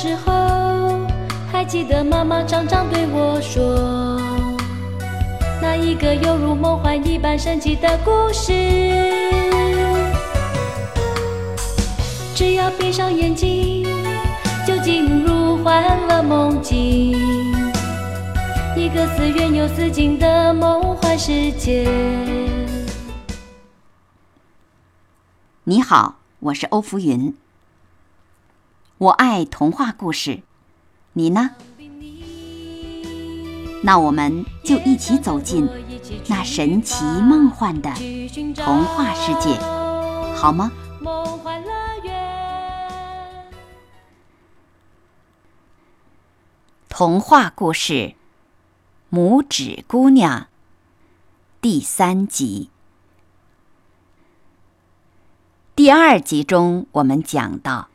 时候，还记得妈妈常常对我说，那一个犹如梦幻一般神奇的故事。只要闭上眼睛，就进入欢乐梦境，一个似远又似近的梦幻世界。你好，我是欧福云。我爱童话故事，你呢？那我们就一起走进那神奇梦幻的童话世界，好吗？童话故事《拇指姑娘》第三集。第二集中，我们讲到，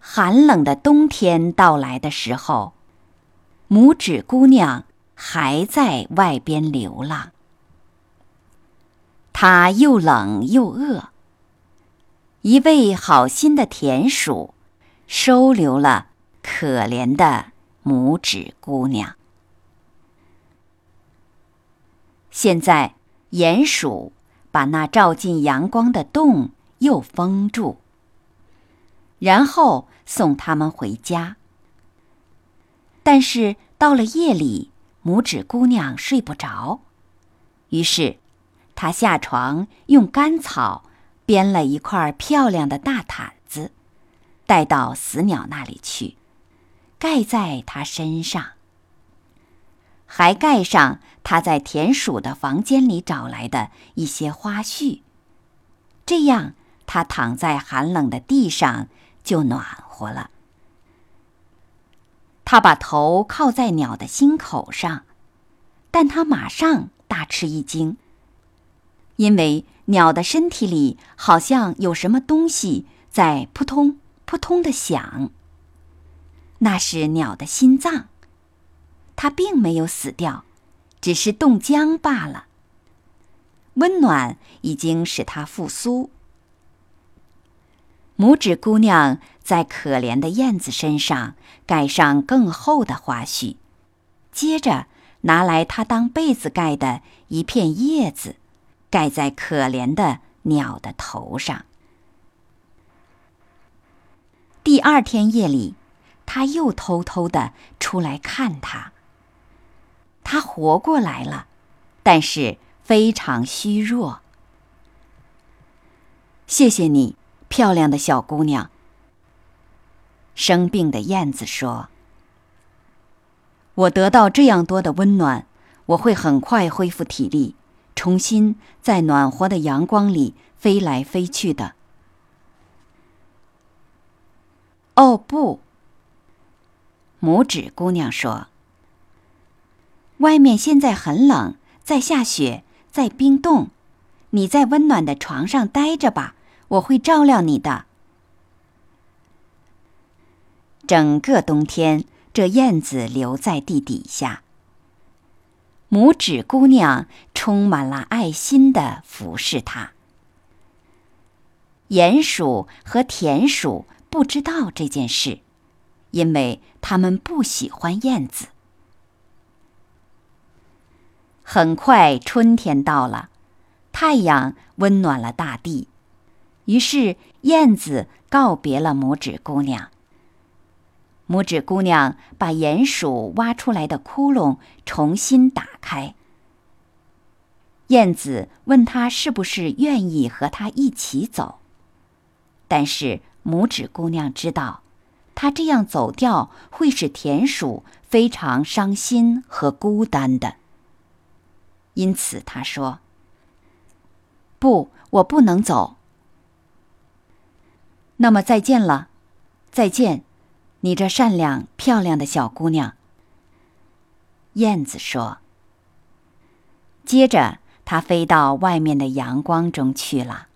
寒冷的冬天到来的时候，拇指姑娘还在外边流浪。她又冷又饿。一位好心的田鼠收留了可怜的拇指姑娘。现在，鼹鼠把那照进阳光的洞又封住，然后送他们回家。但是到了夜里，拇指姑娘睡不着，于是她下床用干草。编了一块漂亮的大毯子，带到死鸟那里去，盖在它身上，还盖上他在田鼠的房间里找来的一些花絮。这样，他躺在寒冷的地上就暖和了。他把头靠在鸟的心口上，但他马上大吃一惊，因为。鸟的身体里好像有什么东西在扑通扑通的响。那是鸟的心脏，它并没有死掉，只是冻僵罢了。温暖已经使它复苏。拇指姑娘在可怜的燕子身上盖上更厚的花絮，接着拿来她当被子盖的一片叶子。盖在可怜的鸟的头上。第二天夜里，他又偷偷的出来看他。他活过来了，但是非常虚弱。谢谢你，漂亮的小姑娘。生病的燕子说：“我得到这样多的温暖，我会很快恢复体力。”重新在暖和的阳光里飞来飞去的。哦不，拇指姑娘说：“外面现在很冷，在下雪，在冰冻。你在温暖的床上待着吧，我会照料你的。”整个冬天，这燕子留在地底下。拇指姑娘充满了爱心的服侍她。鼹鼠和田鼠不知道这件事，因为他们不喜欢燕子。很快，春天到了，太阳温暖了大地，于是燕子告别了拇指姑娘。拇指姑娘把鼹鼠挖出来的窟窿重新打开。燕子问他是不是愿意和他一起走，但是拇指姑娘知道，她这样走掉会使田鼠非常伤心和孤单的。因此，她说：“不，我不能走。”那么，再见了，再见。你这善良漂亮的小姑娘，燕子说。接着，它飞到外面的阳光中去了。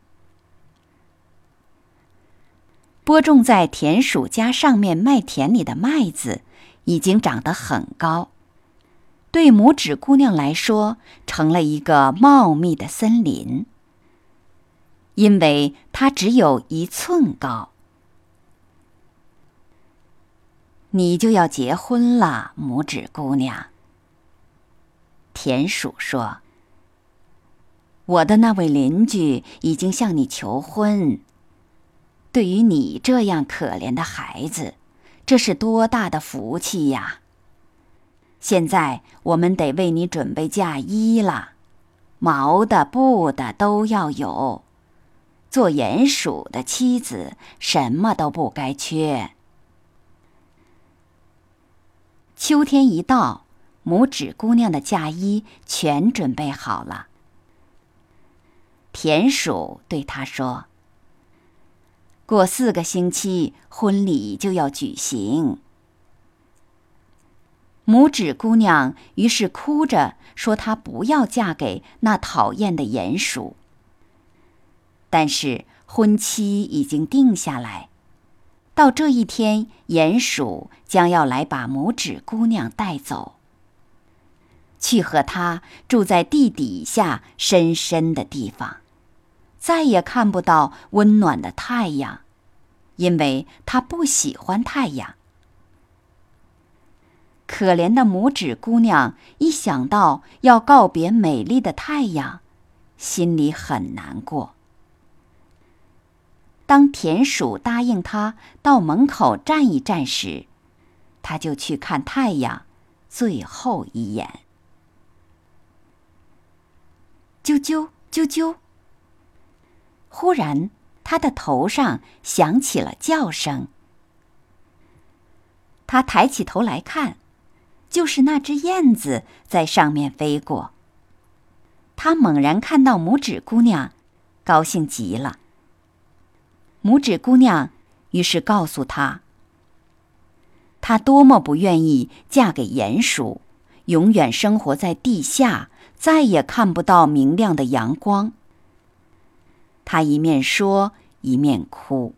播种在田鼠家上面麦田里的麦子已经长得很高，对拇指姑娘来说，成了一个茂密的森林，因为它只有一寸高。你就要结婚了，拇指姑娘。田鼠说：“我的那位邻居已经向你求婚。对于你这样可怜的孩子，这是多大的福气呀！现在我们得为你准备嫁衣了，毛的、布的都要有。做鼹鼠的妻子，什么都不该缺。”秋天一到。拇指姑娘的嫁衣全准备好了。田鼠对她说：“过四个星期，婚礼就要举行。”拇指姑娘于是哭着说：“她不要嫁给那讨厌的鼹鼠。”但是婚期已经定下来，到这一天，鼹鼠将要来把拇指姑娘带走。去和他住在地底下深深的地方，再也看不到温暖的太阳，因为他不喜欢太阳。可怜的拇指姑娘一想到要告别美丽的太阳，心里很难过。当田鼠答应他到门口站一站时，他就去看太阳最后一眼。啾啾啾啾！忽然，他的头上响起了叫声。他抬起头来看，就是那只燕子在上面飞过。他猛然看到拇指姑娘，高兴极了。拇指姑娘于是告诉他，她多么不愿意嫁给鼹鼠，永远生活在地下。再也看不到明亮的阳光。她一面说，一面哭。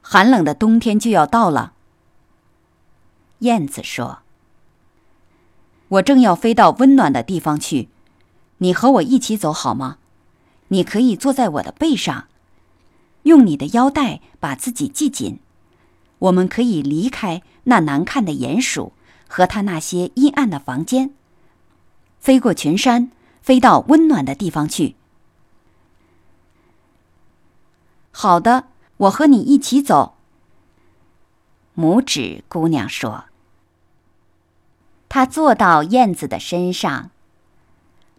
寒冷的冬天就要到了。燕子说：“我正要飞到温暖的地方去，你和我一起走好吗？你可以坐在我的背上，用你的腰带把自己系紧。我们可以离开那难看的鼹鼠和他那些阴暗的房间。”飞过群山，飞到温暖的地方去。好的，我和你一起走。拇指姑娘说：“她坐到燕子的身上，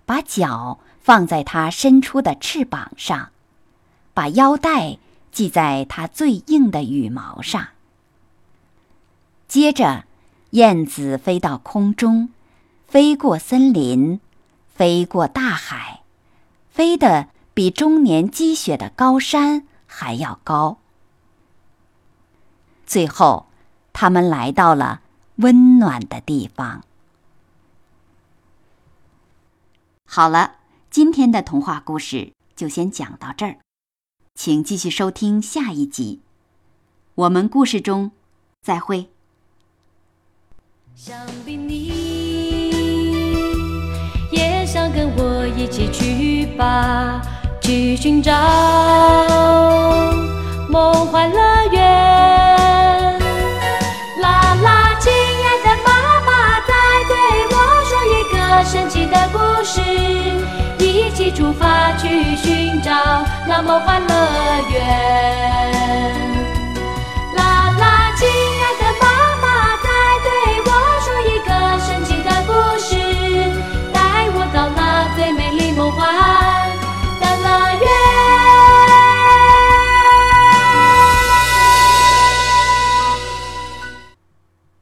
把脚放在它伸出的翅膀上，把腰带系在它最硬的羽毛上。接着，燕子飞到空中。”飞过森林，飞过大海，飞得比终年积雪的高山还要高。最后，他们来到了温暖的地方。好了，今天的童话故事就先讲到这儿，请继续收听下一集。我们故事中再会。想必你也想。跟我一起去吧，去寻找梦幻乐园。啦啦，亲爱的妈妈在对我说一个神奇的故事，一起出发去寻找那梦幻乐园。